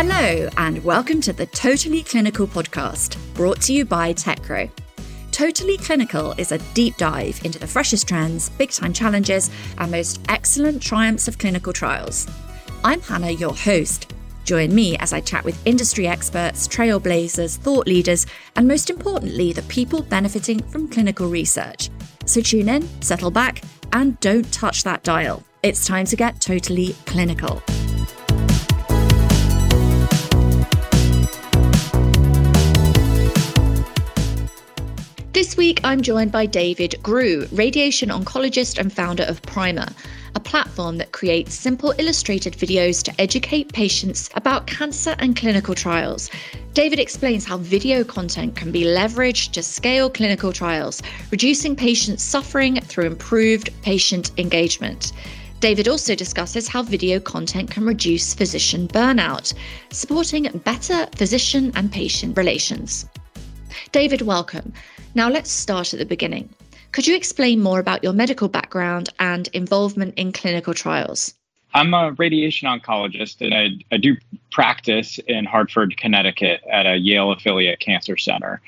Hello, and welcome to the Totally Clinical podcast, brought to you by Teckro. Totally Clinical is a deep dive into the freshest trends, big time challenges, and most excellent triumphs of clinical trials. I'm Hannah, your host. Join me as I chat with industry experts, trailblazers, thought leaders, and most importantly, the people benefiting from clinical research. So tune in, settle back, and don't touch that dial. It's time to get totally clinical. This week, I'm joined by David Grew, radiation oncologist and founder of Primer, a platform that creates simple illustrated videos to educate patients about cancer and clinical trials. David explains how video content can be leveraged to scale clinical trials, reducing patient suffering through improved patient engagement. David also discusses how video content can reduce physician burnout, supporting better physician and patient relations. David, welcome. Now let's start at the beginning. Could you explain more about your medical background and involvement in clinical trials? I'm a radiation oncologist and I, I do practice in Hartford, Connecticut at a Yale affiliate cancer center.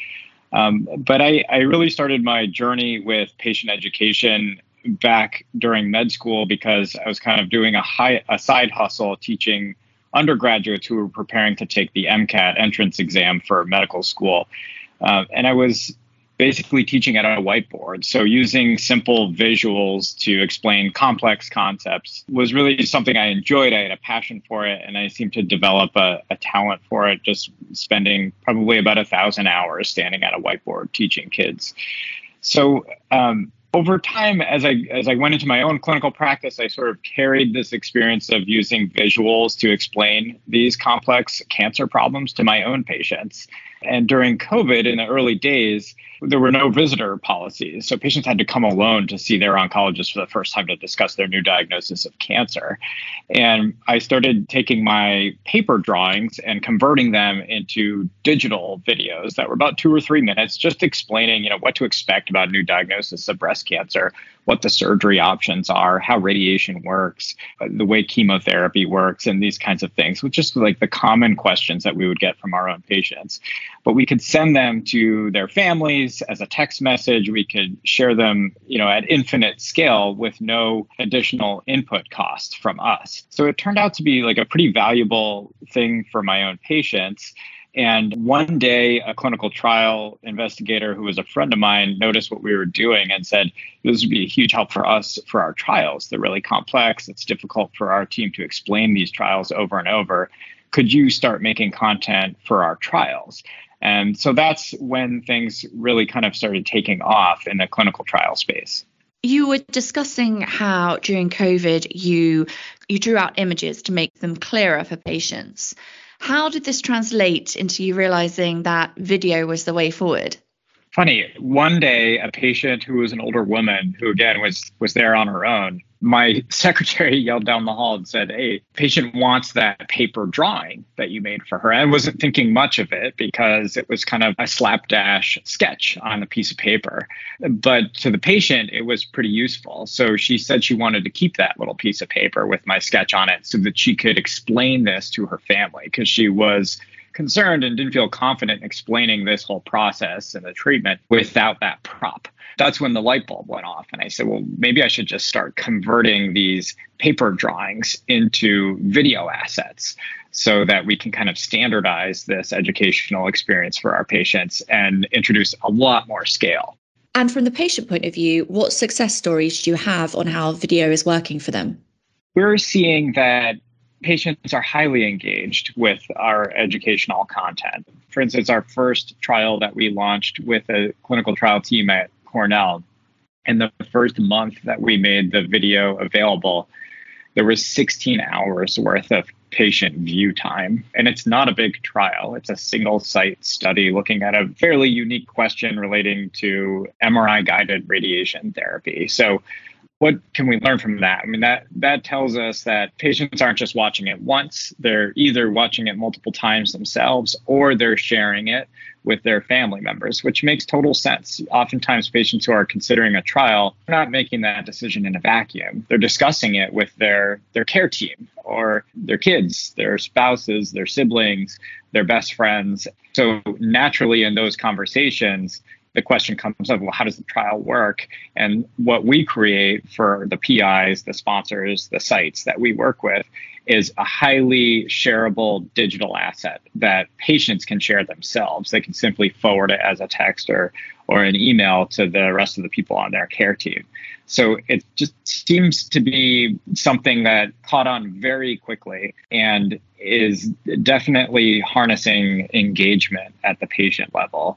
Um, but I, I really started my journey with patient education back during med school because I was kind of doing a high a side hustle teaching undergraduates who were preparing to take the MCAT entrance exam for medical school. Uh, and I was basically teaching at a whiteboard. So using simple visuals to explain complex concepts was really something I enjoyed. I had a passion for it, and I seemed to develop a, a talent for it, just spending probably about a thousand hours standing at a whiteboard teaching kids. So um, over time, as I as I went into my own clinical practice, I sort of carried this experience of using visuals to explain these complex cancer problems to my own patients. And during COVID, in the early days, there were no visitor policies. So patients had to come alone to see their oncologist for the first time to discuss their new diagnosis of cancer. And I started taking my paper drawings and converting them into digital videos that were about two or three minutes, just explaining, you know, what to expect about a new diagnosis of breast cancer, what the surgery options are, how radiation works, uh, the way chemotherapy works, and these kinds of things, which is like the common questions that we would get from our own patients. But we could send them to their families as a text message. We could share them, you know, at infinite scale with no additional input cost from us. So it turned out to be like a pretty valuable thing for my own patients. And one day, a clinical trial investigator who was a friend of mine noticed what we were doing and said, This would be a huge help for us for our trials. They're really complex. It's difficult for our team to explain these trials over and over. Could you start making content for our trials? And so that's when things really kind of started taking off in the clinical trial space. You were discussing how during COVID you you drew out images to make them clearer for patients. How did this translate into you realizing that video was the way forward? Funny, one day a patient who was an older woman who again was was there on her own my secretary yelled down the hall and said, Hey, patient wants that paper drawing that you made for her. I wasn't thinking much of it because it was kind of a slapdash sketch on a piece of paper. But to the patient, it was pretty useful. So she said she wanted to keep that little piece of paper with my sketch on it so that she could explain this to her family because she was concerned and didn't feel confident explaining this whole process and the treatment without that prop that's when the light bulb went off. And I said, well, maybe I should just start converting these paper drawings into video assets so that we can kind of standardize this educational experience for our patients and introduce a lot more scale. And from the patient point of view, what success stories do you have on how video is working for them? We're seeing that patients are highly engaged with our educational content. For instance, our first trial that we launched with a clinical trial team at Cornell. In the first month that we made the video available, there was 16 hours worth of patient view time. And it's not a big trial, it's a single site study looking at a fairly unique question relating to MRI guided radiation therapy. So what can we learn from that? I mean, that that tells us that patients aren't just watching it once; they're either watching it multiple times themselves, or they're sharing it with their family members, which makes total sense. Oftentimes, patients who are considering a trial are not making that decision in a vacuum; they're discussing it with their their care team or their kids, their spouses, their siblings, their best friends. So naturally, in those conversations, the question comes up well how does the trial work? And what we create for the PIs the sponsors the sites that we work with is a highly shareable digital asset that patients can share themselves. They can simply forward it as a text or or an email to the rest of the people on their care team. So it just seems to be something that caught on very quickly and is definitely harnessing engagement at the patient level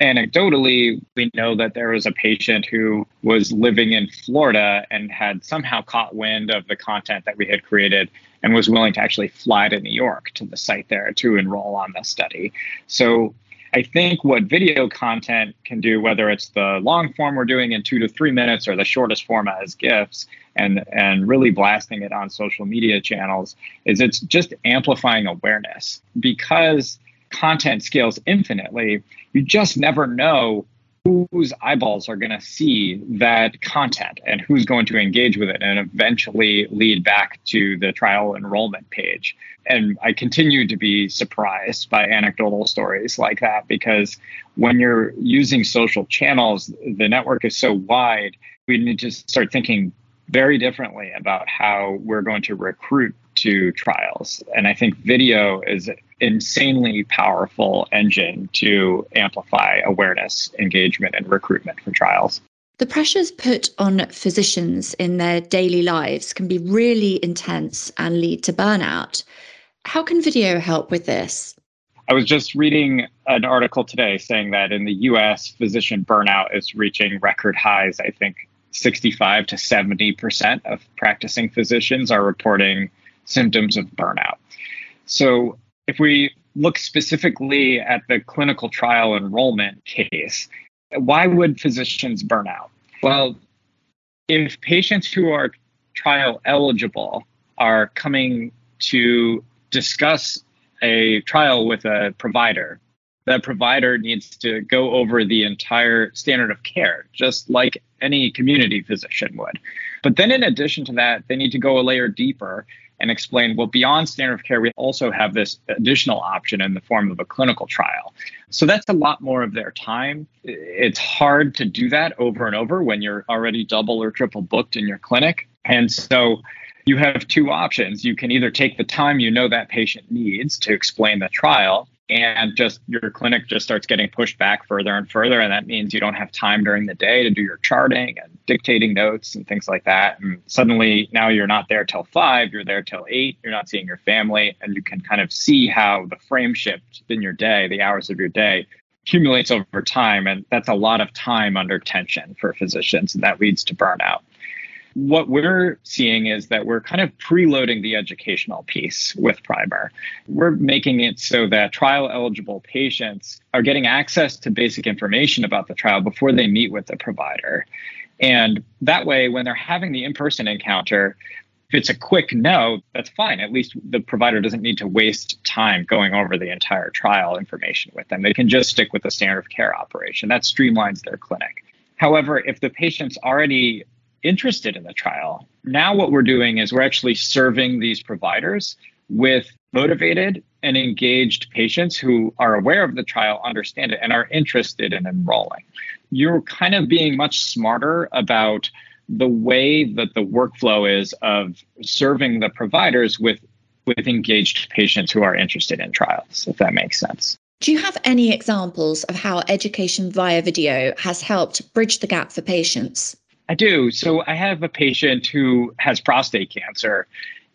anecdotally, we know that there was a patient who was living in Florida and had somehow caught wind of the content that we had created and was willing to actually fly to New York to the site there to enroll on the study. So I think what video content can do, whether it's the long form we're doing in two to three minutes or the shortest form as GIFs, and and really blasting it on social media channels, is it's just amplifying awareness because content scales infinitely, you just never know whose eyeballs are going to see that content and who's going to engage with it and eventually lead back to the trial enrollment page. And I continue to be surprised by anecdotal stories like that because when you're using social channels, the network is so wide, we need to start thinking very differently about how we're going to recruit to trials. And I think video is insanely powerful engine to amplify awareness, engagement, and recruitment for trials. The pressures put on physicians in their daily lives can be really intense and lead to burnout. How can video help with this? I was just reading an article today saying that in the US, physician burnout is reaching record highs. I think 65 to 70% of practicing physicians are reporting symptoms of burnout. So, if we look specifically at the clinical trial enrollment case, why would physicians burn out? Well, if patients who are trial eligible are coming to discuss a trial with a provider, the provider needs to go over the entire standard of care, just like any community physician would. But then, in addition to that, they need to go a layer deeper and explain well, beyond standard of care, we also have this additional option in the form of a clinical trial. So that's a lot more of their time. It's hard to do that over and over when you're already double or triple booked in your clinic. And so you have two options. You can either take the time you know that patient needs to explain the trial and just your clinic just starts getting pushed back further and further and that means you don't have time during the day to do your charting and dictating notes and things like that. And suddenly now you're not there till five you're there till eight you're not seeing your family and you can kind of see how the frame shift in your day the hours of your day accumulates over time. And that's a lot of time under tension for physicians and that leads to burnout what we're seeing is that we're kind of preloading the educational piece with Primer. We're making it so that trial eligible patients are getting access to basic information about the trial before they meet with the provider. And that way, when they're having the in person encounter, if it's a quick no, that's fine. At least the provider doesn't need to waste time going over the entire trial information with them. They can just stick with the standard of care operation. That streamlines their clinic. However, if the patient's already interested in the trial. Now, what we're doing is we're actually serving these providers with motivated and engaged patients who are aware of the trial, understand it, and are interested in enrolling. You're kind of being much smarter about the way that the workflow is of serving the providers with with engaged patients who are interested in trials, if that makes sense. Do you have any examples of how education via video has helped bridge the gap for patients? I do. So I have a patient who has prostate cancer,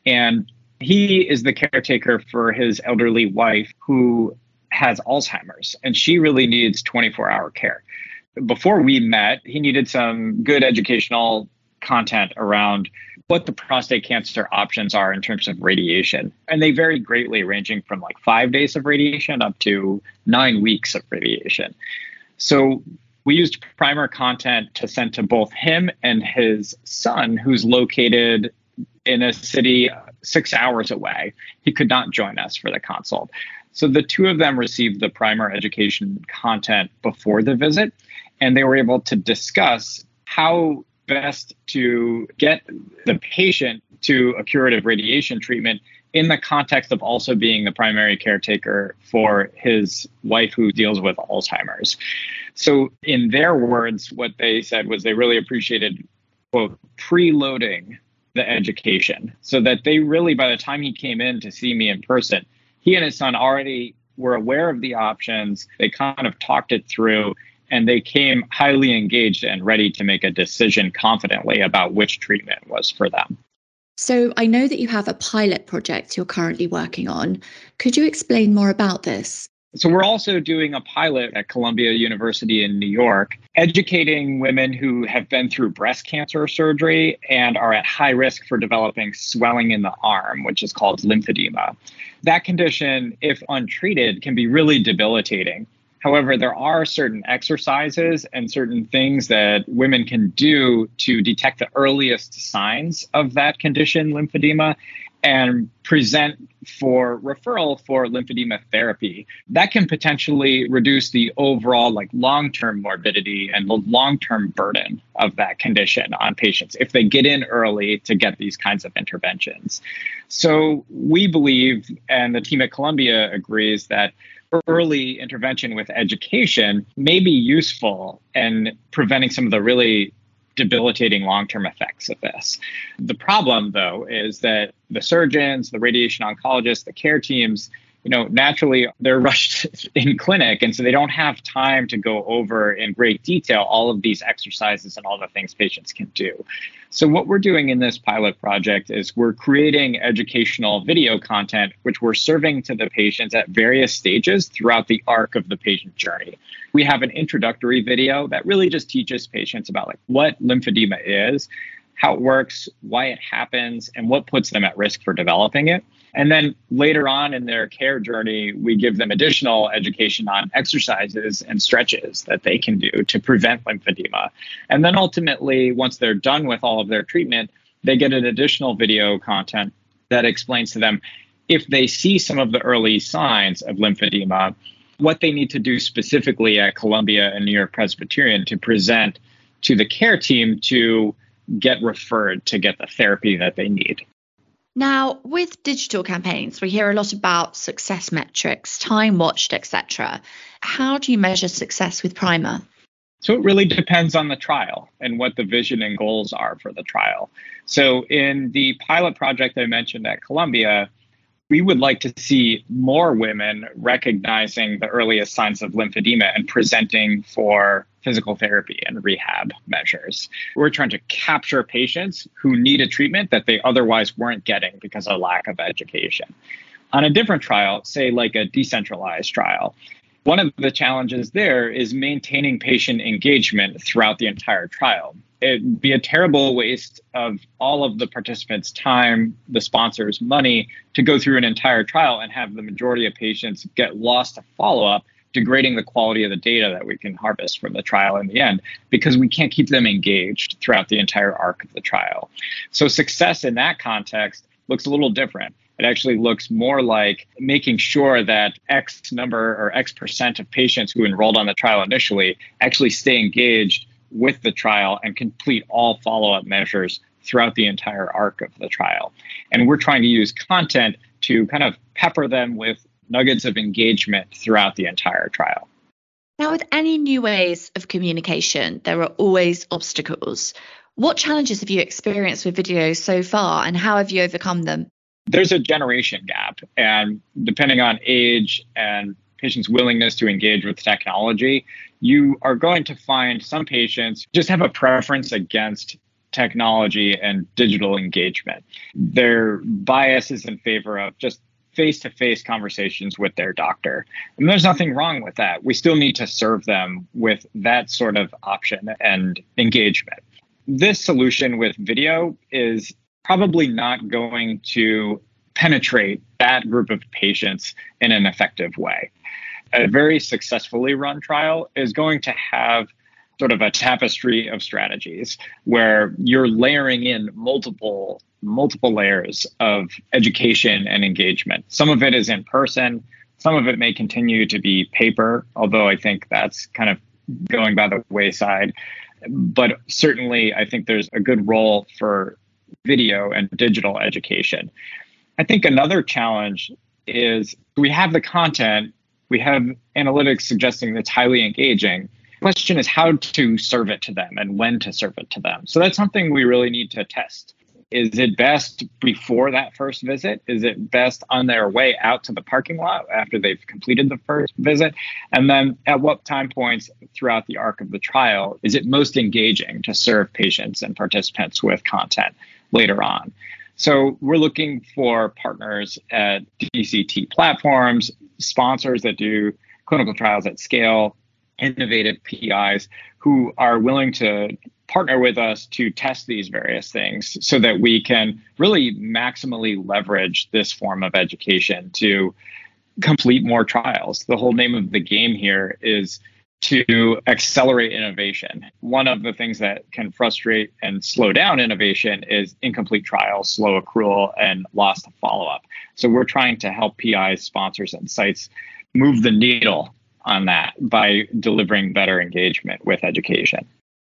and he is the caretaker for his elderly wife who has Alzheimer's, and she really needs 24 hour care. Before we met, he needed some good educational content around what the prostate cancer options are in terms of radiation. And they vary greatly, ranging from like five days of radiation up to nine weeks of radiation. So we used primer content to send to both him and his son, who's located in a city uh, six hours away. He could not join us for the consult. So the two of them received the primer education content before the visit, and they were able to discuss how best to get the patient to a curative radiation treatment in the context of also being the primary caretaker for his wife who deals with Alzheimer's. So, in their words, what they said was they really appreciated, quote, preloading the education so that they really, by the time he came in to see me in person, he and his son already were aware of the options. They kind of talked it through and they came highly engaged and ready to make a decision confidently about which treatment was for them. So, I know that you have a pilot project you're currently working on. Could you explain more about this? So, we're also doing a pilot at Columbia University in New York, educating women who have been through breast cancer surgery and are at high risk for developing swelling in the arm, which is called lymphedema. That condition, if untreated, can be really debilitating. However, there are certain exercises and certain things that women can do to detect the earliest signs of that condition, lymphedema, and present for referral for lymphedema therapy. That can potentially reduce the overall like long-term morbidity and the long-term burden of that condition on patients if they get in early to get these kinds of interventions. So we believe and the team at Columbia agrees that early intervention with education may be useful in preventing some of the really debilitating long term effects of this. The problem, though, is that the surgeons, the radiation oncologists, the care teams, you know, naturally they're rushed in clinic. And so they don't have time to go over in great detail all of these exercises and all the things patients can do. So, what we're doing in this pilot project is we're creating educational video content, which we're serving to the patients at various stages throughout the arc of the patient journey. We have an introductory video that really just teaches patients about like what lymphedema is, how it works, why it happens, and what puts them at risk for developing it. And then later on in their care journey, we give them additional education on exercises and stretches that they can do to prevent lymphedema. And then ultimately, once they're done with all of their treatment, they get an additional video content that explains to them if they see some of the early signs of lymphedema, what they need to do specifically at Columbia and New York Presbyterian to present to the care team to get referred to get the therapy that they need. Now, with digital campaigns, we hear a lot about success metrics, time watched, etc. How do you measure success with Primer? So it really depends on the trial and what the vision and goals are for the trial. So in the pilot project I mentioned at Columbia, we would like to see more women recognizing the earliest signs of lymphedema and presenting for physical therapy and rehab measures. We're trying to capture patients who need a treatment that they otherwise weren't getting because of lack of education. On a different trial, say like a decentralized trial, one of the challenges there is maintaining patient engagement throughout the entire trial it'd be a terrible waste of all of the participants' time, the sponsors' money to go through an entire trial and have the majority of patients get lost to follow up, degrading the quality of the data that we can harvest from the trial in the end because we can't keep them engaged throughout the entire arc of the trial. So, success in that context looks a little different. It actually looks more like making sure that X number or X percent of patients who enrolled on the trial initially actually stay engaged with the trial and complete all follow up measures throughout the entire arc of the trial. And we're trying to use content to kind of pepper them with nuggets of engagement throughout the entire trial. Now, with any new ways of communication, there are always obstacles. What challenges have you experienced with videos so far, and how have you overcome them? There's a generation gap, and depending on age and patients' willingness to engage with technology, you are going to find some patients just have a preference against technology and digital engagement. Their bias is in favor of just face to face conversations with their doctor. And there's nothing wrong with that. We still need to serve them with that sort of option and engagement. This solution with video is probably not going to penetrate that group of patients in an effective way a very successfully run trial is going to have sort of a tapestry of strategies where you're layering in multiple multiple layers of education and engagement. Some of it is in person, some of it may continue to be paper, although I think that's kind of going by the wayside. But certainly, I think there's a good role for video and digital education. I think another challenge is we have the content, we have analytics suggesting it's highly engaging. Question is how to serve it to them and when to serve it to them. So that's something we really need to test. Is it best before that first visit? Is it best on their way out to the parking lot after they've completed the first visit? And then at what time points throughout the arc of the trial is it most engaging to serve patients and participants with content later on? So we're looking for partners at DCT platforms, sponsors that do clinical trials at scale, innovative PIs who are willing to partner with us to test these various things so that we can really maximally leverage this form of education to complete more trials. The whole name of the game here is to accelerate innovation. One of the things that can frustrate and slow down innovation is incomplete trials, slow accrual, and loss to follow up. So we're trying to help PIs, sponsors, and sites move the needle on that by delivering better engagement with education.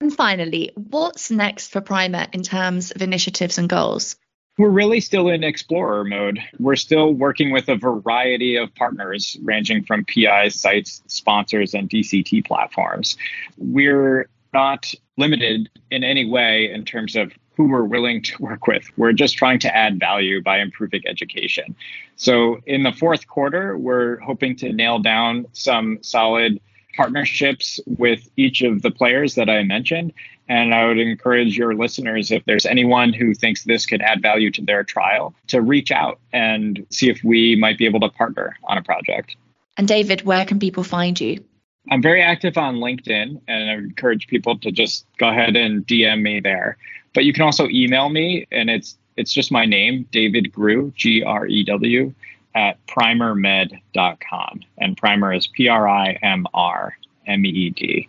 And finally, what's next for Primer in terms of initiatives and goals? We're really still in explorer mode. We're still working with a variety of partners, ranging from PI sites, sponsors, and DCT platforms. We're not limited in any way in terms of who we're willing to work with. We're just trying to add value by improving education. So, in the fourth quarter, we're hoping to nail down some solid partnerships with each of the players that I mentioned. And I would encourage your listeners, if there's anyone who thinks this could add value to their trial, to reach out and see if we might be able to partner on a project. And David, where can people find you? I'm very active on LinkedIn and I encourage people to just go ahead and DM me there. But you can also email me and it's it's just my name, David Grew, G R E W, at primermed.com. And primer is P R I M R M E D.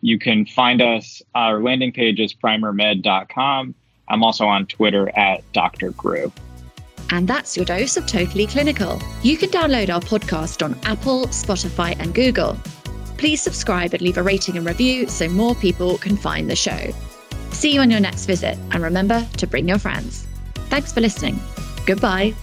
You can find us, our landing page is primermed.com. I'm also on Twitter at Dr. Grew. And that's your dose of Totally Clinical. You can download our podcast on Apple, Spotify, and Google. Please subscribe and leave a rating and review so more people can find the show. See you on your next visit, and remember to bring your friends. Thanks for listening. Goodbye.